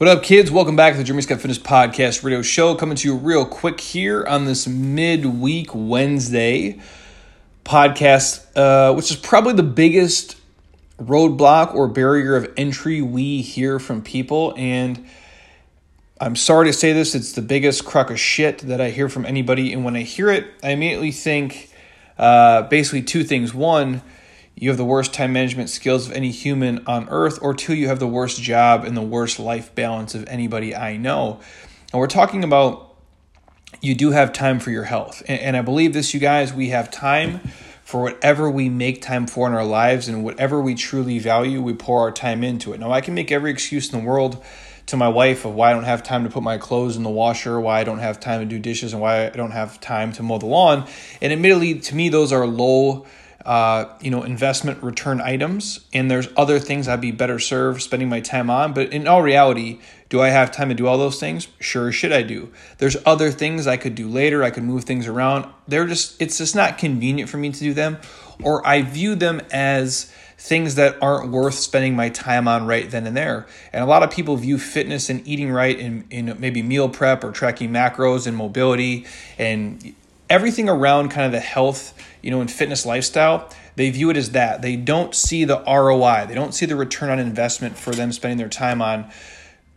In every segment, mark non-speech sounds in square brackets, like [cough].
What up, kids? Welcome back to the Jeremy Scott Fitness Podcast Radio Show. Coming to you real quick here on this midweek Wednesday podcast, uh, which is probably the biggest roadblock or barrier of entry we hear from people. And I'm sorry to say this, it's the biggest crock of shit that I hear from anybody. And when I hear it, I immediately think uh, basically two things. One, you have the worst time management skills of any human on earth, or two, you have the worst job and the worst life balance of anybody I know. And we're talking about you do have time for your health. And, and I believe this, you guys, we have time for whatever we make time for in our lives and whatever we truly value, we pour our time into it. Now, I can make every excuse in the world to my wife of why I don't have time to put my clothes in the washer, why I don't have time to do dishes, and why I don't have time to mow the lawn. And admittedly, to me, those are low uh, you know, investment return items, and there's other things I'd be better served spending my time on. But in all reality, do I have time to do all those things? Sure, should I do? There's other things I could do later. I could move things around. They're just, it's just not convenient for me to do them, or I view them as things that aren't worth spending my time on right then and there. And a lot of people view fitness and eating right in, in maybe meal prep or tracking macros and mobility and everything around kind of the health, you know, and fitness lifestyle, they view it as that. They don't see the ROI. They don't see the return on investment for them spending their time on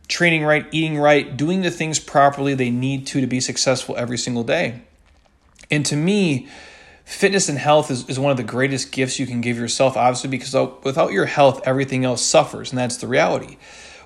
training right, eating right, doing the things properly they need to to be successful every single day. And to me, fitness and health is, is one of the greatest gifts you can give yourself, obviously, because without your health, everything else suffers, and that's the reality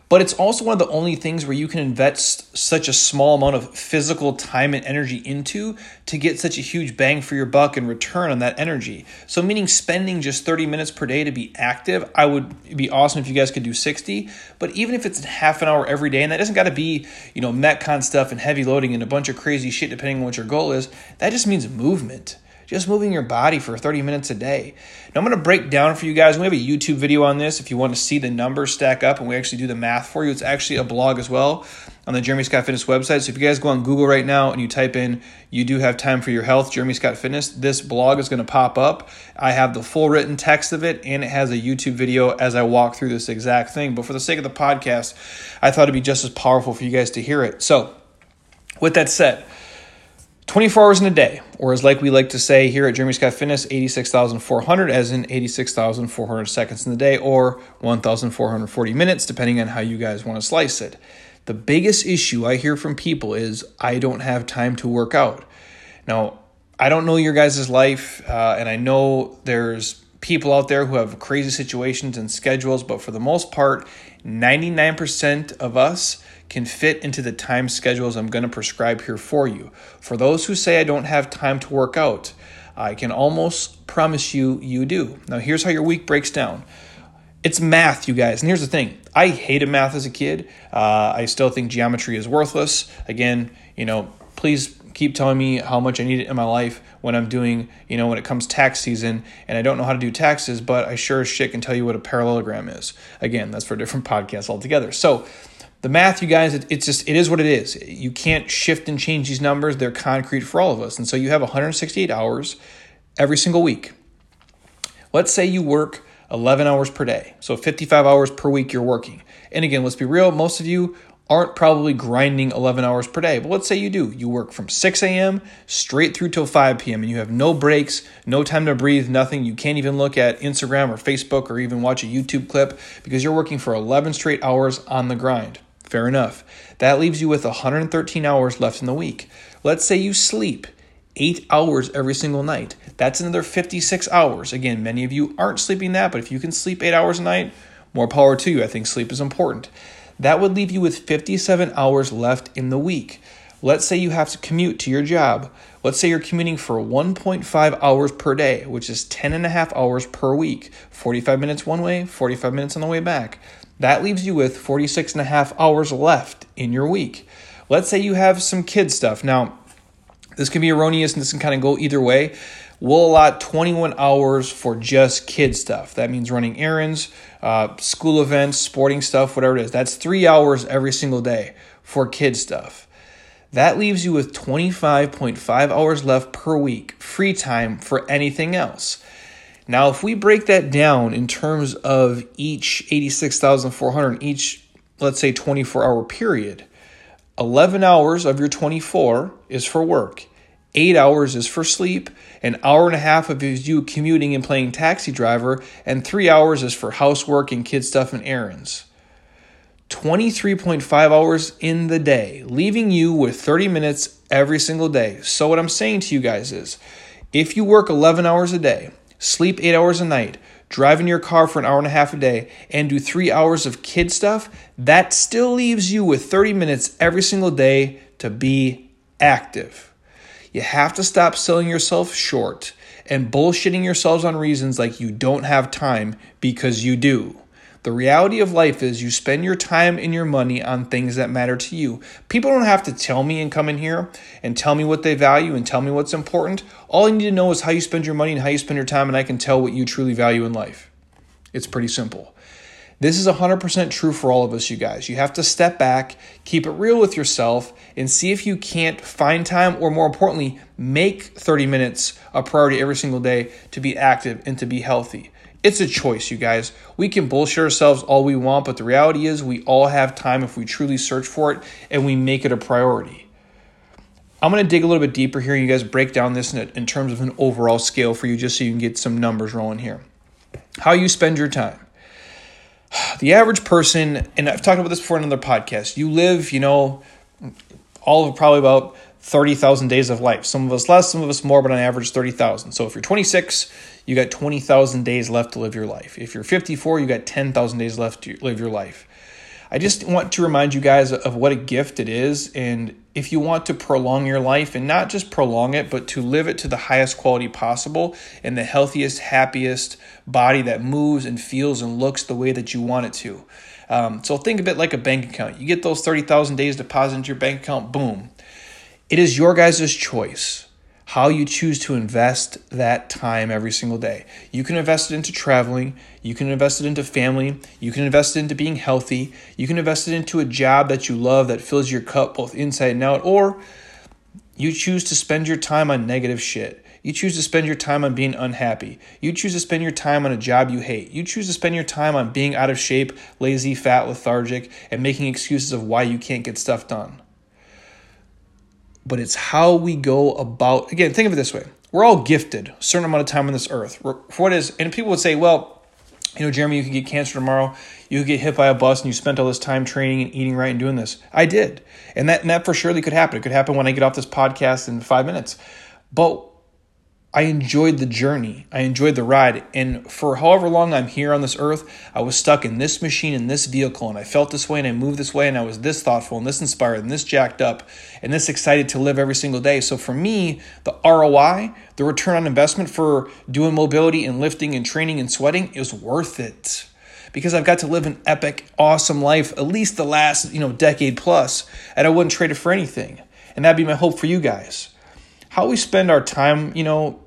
but it's also one of the only things where you can invest such a small amount of physical time and energy into to get such a huge bang for your buck and return on that energy. So, meaning spending just 30 minutes per day to be active, I would be awesome if you guys could do 60. But even if it's half an hour every day, and that doesn't got to be, you know, Metcon stuff and heavy loading and a bunch of crazy shit depending on what your goal is, that just means movement just moving your body for 30 minutes a day. Now, I'm going to break down for you guys. We have a YouTube video on this if you want to see the numbers stack up and we actually do the math for you. It's actually a blog as well on the Jeremy Scott Fitness website. So if you guys go on Google right now and you type in, you do have time for your health, Jeremy Scott Fitness, this blog is going to pop up. I have the full written text of it and it has a YouTube video as I walk through this exact thing. But for the sake of the podcast, I thought it'd be just as powerful for you guys to hear it. So, with that said, 24 hours in a day, or as like we like to say here at Jeremy Scott Fitness, 86,400, as in 86,400 seconds in the day, or 1,440 minutes, depending on how you guys want to slice it. The biggest issue I hear from people is I don't have time to work out. Now, I don't know your guys' life, uh, and I know there's people out there who have crazy situations and schedules, but for the most part, 99% of us can fit into the time schedules I'm going to prescribe here for you. For those who say I don't have time to work out, I can almost promise you you do. Now, here's how your week breaks down. It's math, you guys. And here's the thing I hated math as a kid. Uh, I still think geometry is worthless. Again, you know, please keep telling me how much I need it in my life when I'm doing, you know, when it comes tax season and I don't know how to do taxes, but I sure as shit can tell you what a parallelogram is. Again, that's for a different [laughs] podcast altogether. So, the math, you guys, it, it's just, it is what it is. You can't shift and change these numbers. They're concrete for all of us. And so you have 168 hours every single week. Let's say you work 11 hours per day. So 55 hours per week you're working. And again, let's be real, most of you aren't probably grinding 11 hours per day. But let's say you do. You work from 6 a.m. straight through till 5 p.m. and you have no breaks, no time to breathe, nothing. You can't even look at Instagram or Facebook or even watch a YouTube clip because you're working for 11 straight hours on the grind. Fair enough. That leaves you with 113 hours left in the week. Let's say you sleep eight hours every single night. That's another 56 hours. Again, many of you aren't sleeping that, but if you can sleep eight hours a night, more power to you. I think sleep is important. That would leave you with 57 hours left in the week. Let's say you have to commute to your job. Let's say you're commuting for 1.5 hours per day, which is 10 and a half hours per week. 45 minutes one way, 45 minutes on the way back. That leaves you with 46 and a half hours left in your week. Let's say you have some kid stuff. Now, this can be erroneous and this can kind of go either way. We'll allot 21 hours for just kid stuff. That means running errands, uh, school events, sporting stuff, whatever it is. That's three hours every single day for kid stuff. That leaves you with 25.5 hours left per week, free time for anything else. Now, if we break that down in terms of each 86,400, each let's say 24 hour period, 11 hours of your 24 is for work, eight hours is for sleep, an hour and a half of is you commuting and playing taxi driver, and three hours is for housework and kid stuff and errands. 23.5 hours in the day, leaving you with 30 minutes every single day. So, what I'm saying to you guys is if you work 11 hours a day, sleep eight hours a night, drive in your car for an hour and a half a day, and do three hours of kid stuff, that still leaves you with 30 minutes every single day to be active. You have to stop selling yourself short and bullshitting yourselves on reasons like you don't have time because you do. The reality of life is you spend your time and your money on things that matter to you. People don't have to tell me and come in here and tell me what they value and tell me what's important. All I need to know is how you spend your money and how you spend your time, and I can tell what you truly value in life. It's pretty simple. This is 100% true for all of us, you guys. You have to step back, keep it real with yourself, and see if you can't find time, or more importantly, make 30 minutes a priority every single day to be active and to be healthy. It's a choice, you guys. We can bullshit ourselves all we want, but the reality is we all have time if we truly search for it and we make it a priority. I'm going to dig a little bit deeper here. And you guys break down this in, in terms of an overall scale for you, just so you can get some numbers rolling here. How you spend your time. [sighs] The average person, and I've talked about this before in another podcast, you live, you know, all of probably about 30,000 days of life. Some of us less, some of us more, but on average 30,000. So if you're 26, you got 20,000 days left to live your life. If you're 54, you got 10,000 days left to live your life. I just want to remind you guys of what a gift it is. And if you want to prolong your life and not just prolong it, but to live it to the highest quality possible and the healthiest, happiest body that moves and feels and looks the way that you want it to. Um, so think of it like a bank account. You get those 30,000 days deposited into your bank account, boom. It is your guys' choice how you choose to invest that time every single day. You can invest it into traveling, you can invest it into family, you can invest it into being healthy, you can invest it into a job that you love that fills your cup both inside and out, or you choose to spend your time on negative shit. You choose to spend your time on being unhappy. You choose to spend your time on a job you hate. You choose to spend your time on being out of shape, lazy, fat, lethargic, and making excuses of why you can't get stuff done but it's how we go about. Again, think of it this way: we're all gifted a certain amount of time on this earth. What is, and people would say, well, you know, Jeremy, you could get cancer tomorrow. You could get hit by a bus, and you spent all this time training and eating right and doing this. I did, and that and that for surely could happen. It could happen when I get off this podcast in five minutes. But I enjoyed the journey. I enjoyed the ride. And for however long I'm here on this earth, I was stuck in this machine, in this vehicle, and I felt this way and I moved this way and I was this thoughtful and this inspired and this jacked up and this excited to live every single day. So for me, the ROI, the return on investment for doing mobility and lifting and training and sweating is worth it. Because I've got to live an epic, awesome life, at least the last, you know, decade plus, and I wouldn't trade it for anything. And that'd be my hope for you guys how we spend our time, you know,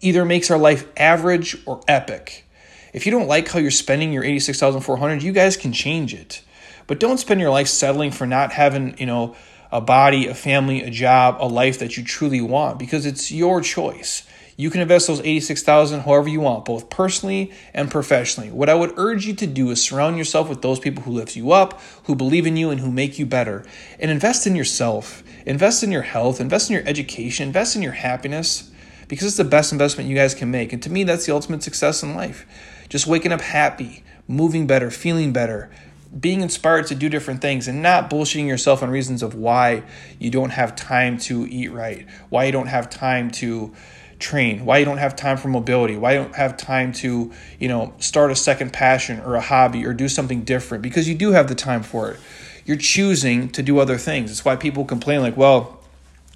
either makes our life average or epic. If you don't like how you're spending your 86,400, you guys can change it. But don't spend your life settling for not having, you know, a body, a family, a job, a life that you truly want because it's your choice. You can invest those 86,000 however you want, both personally and professionally. What I would urge you to do is surround yourself with those people who lift you up, who believe in you and who make you better. And invest in yourself. Invest in your health, invest in your education, invest in your happiness because it's the best investment you guys can make. And to me, that's the ultimate success in life. Just waking up happy, moving better, feeling better, being inspired to do different things and not bullshitting yourself on reasons of why you don't have time to eat right, why you don't have time to train, why you don't have time for mobility, why you don't have time to, you know, start a second passion or a hobby or do something different because you do have the time for it. You're choosing to do other things. It's why people complain like, well,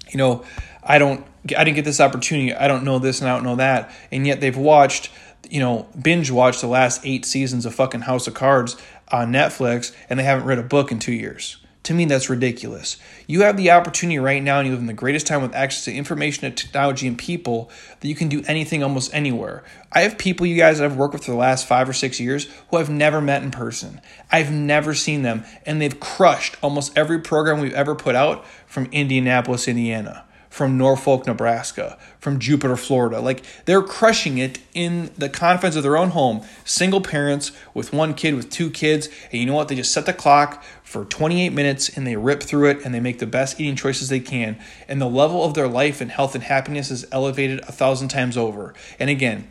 you know, I don't I didn't get this opportunity. I don't know this and I don't know that. And yet they've watched, you know, binge watched the last 8 seasons of fucking House of Cards on Netflix and they haven't read a book in 2 years. To me, that's ridiculous. You have the opportunity right now, and you in the greatest time with access to information and technology and people that you can do anything almost anywhere. I have people, you guys, that I've worked with for the last five or six years who I've never met in person. I've never seen them, and they've crushed almost every program we've ever put out from Indianapolis, Indiana from Norfolk, Nebraska, from Jupiter, Florida. Like they're crushing it in the confines of their own home. Single parents with one kid, with two kids. And you know what? They just set the clock for 28 minutes and they rip through it and they make the best eating choices they can. And the level of their life and health and happiness is elevated a thousand times over. And again,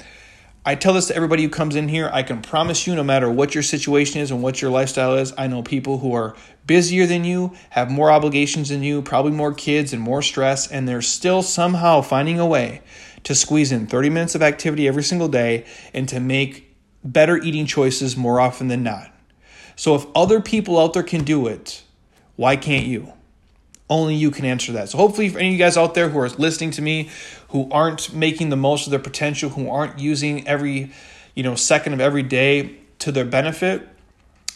I tell this to everybody who comes in here. I can promise you, no matter what your situation is and what your lifestyle is, I know people who are busier than you, have more obligations than you, probably more kids and more stress, and they're still somehow finding a way to squeeze in 30 minutes of activity every single day and to make better eating choices more often than not. So if other people out there can do it, why can't you? Only you can answer that. So hopefully, for any of you guys out there who are listening to me, who aren't making the most of their potential, who aren't using every, you know, second of every day to their benefit,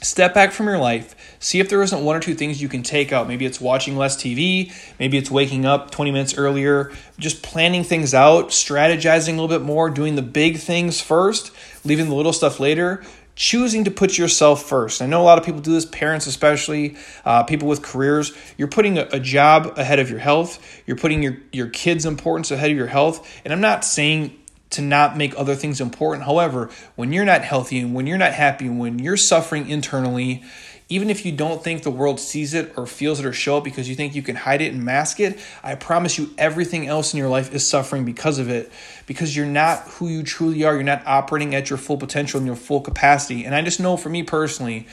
step back from your life. See if there isn't one or two things you can take out. Maybe it's watching less tv maybe it's waking up 20 minutes earlier. Just planning things out strategizing a little bit more doing the big things first leaving the little stuff later choosing to put yourself first. I know a lot of people do this, parents especially, uh, people with careers. You're putting a, a, job ahead of your health. You're putting your, your kids' importance ahead of your health. And I'm not saying to not make other things important. However, when you're not healthy and when you're not happy, and when you're suffering internally, even if you don't think the world sees it or feels it or show it because you think you can hide it and mask it, I promise you everything else in your life is suffering because of it. Because you're not who you truly are. You're not operating at your full potential and your full capacity. And I just know for me personally,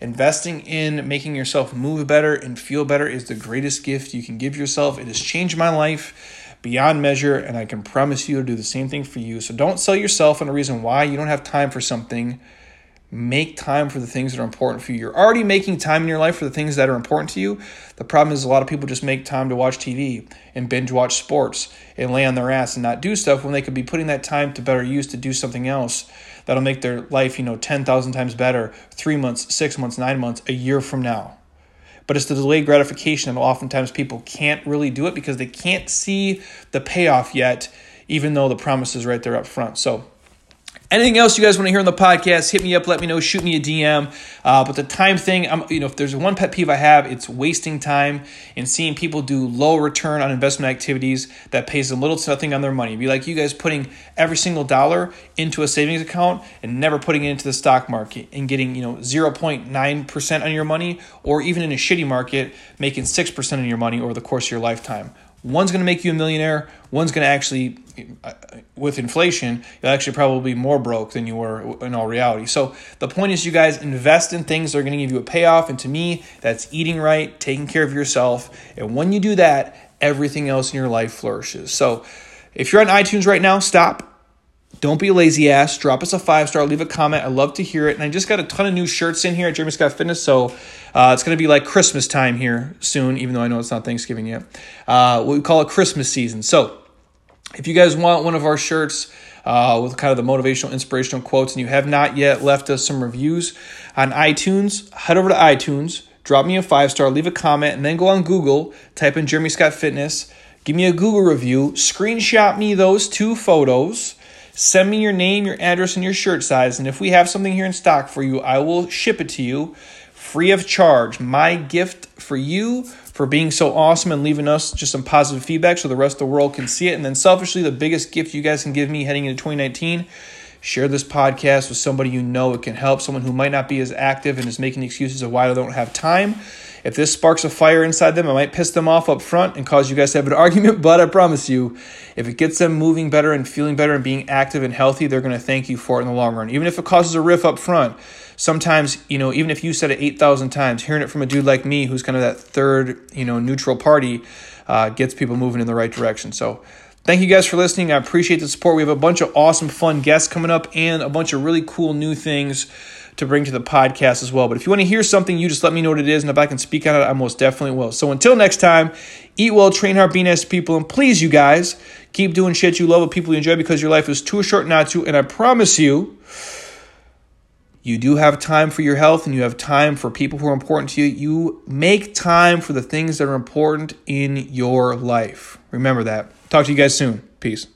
investing in making yourself move better and feel better is the greatest gift you can give yourself. It has changed my life beyond measure, and I can promise you to do the same thing for you. So don't sell yourself on a reason why you don't have time for something Make time for the things that are important for you. You're already making time in your life for the things that are important to you. The problem is a lot of people just make time to watch TV and binge watch sports and lay on their ass and not do stuff when they could be putting that time to better use to do something else that'll make their life, you know, 10,000 times better 3 months, 6 months, 9 months, a year from now. But it's the delayed gratification and oftentimes people can't really do it because they can't see the payoff yet even though the promise is right there up front. So, Anything else you guys want to hear on the podcast, hit me up, let me know, shoot me a DM. Uh, but the time thing, I'm, you know, if there's one pet peeve I have, it's wasting time and seeing people do low return on investment activities that pays them little to nothing on their money. be like you guys putting every single dollar into a savings account and never putting it into the stock market and getting, you know, 0.9% on your money or even in a shitty market, making 6% on your money over the course of your lifetime. One's going to make you a millionaire. One's going to actually, uh, with inflation, you'll actually probably be more broke than you were in all reality. So the point is, you guys invest in things that are going to give you a payoff. And to me, that's eating right, taking care of yourself. And when you do that, everything else in your life flourishes. So if you're on iTunes right now, stop don't be a lazy ass. Drop us a five star. Leave a comment. I love to hear it. And I just got a ton of new shirts in here at Jeremy Scott Fitness. So uh, it's going to be like Christmas time here soon, even though I know it's not Thanksgiving yet. Uh, we call it Christmas season. So if you guys want one of our shirts, uh, with kind of the motivational, inspirational quotes, and you have not yet left us some reviews on iTunes, head over to iTunes, drop me a five star, leave a comment, and then go on Google, type in Jeremy Scott Fitness, give me a Google review, screenshot me those two photos Send me your name, your address, and your shirt size. And if we have something here in stock for you, I will ship it to you free of charge. My gift for you for being so awesome and leaving us just some positive feedback so the rest of the world can see it. And then, selfishly, the biggest gift you guys can give me heading into 2019 share this podcast with somebody you know it can help, someone who might not be as active and is making excuses of why they don't have time. If this sparks a fire inside them, it might piss them off up front and cause you guys to have an [laughs] argument. But I promise you, if it gets them moving better and feeling better and being active and healthy, they're going to thank you for it in the long run. Even if it causes a riff up front, sometimes, you know, even if you said it 8,000 times, hearing it from a dude like me who's kind of that third, you know, neutral party uh, gets people moving in the right direction. So, Thank you guys for listening. I appreciate the support. We have a bunch of awesome, fun guests coming up and a bunch of really cool new things to bring to the podcast as well. But if you want to hear something, you just let me know what it is, and if I can speak on it, I most definitely will. So until next time, eat well, train hard, be nice to people, and please, you guys, keep doing shit you love with people you enjoy because your life is too short not to. And I promise you, you do have time for your health and you have time for people who are important to you. You make time for the things that are important in your life. Remember that. Talk to you guys soon. Peace.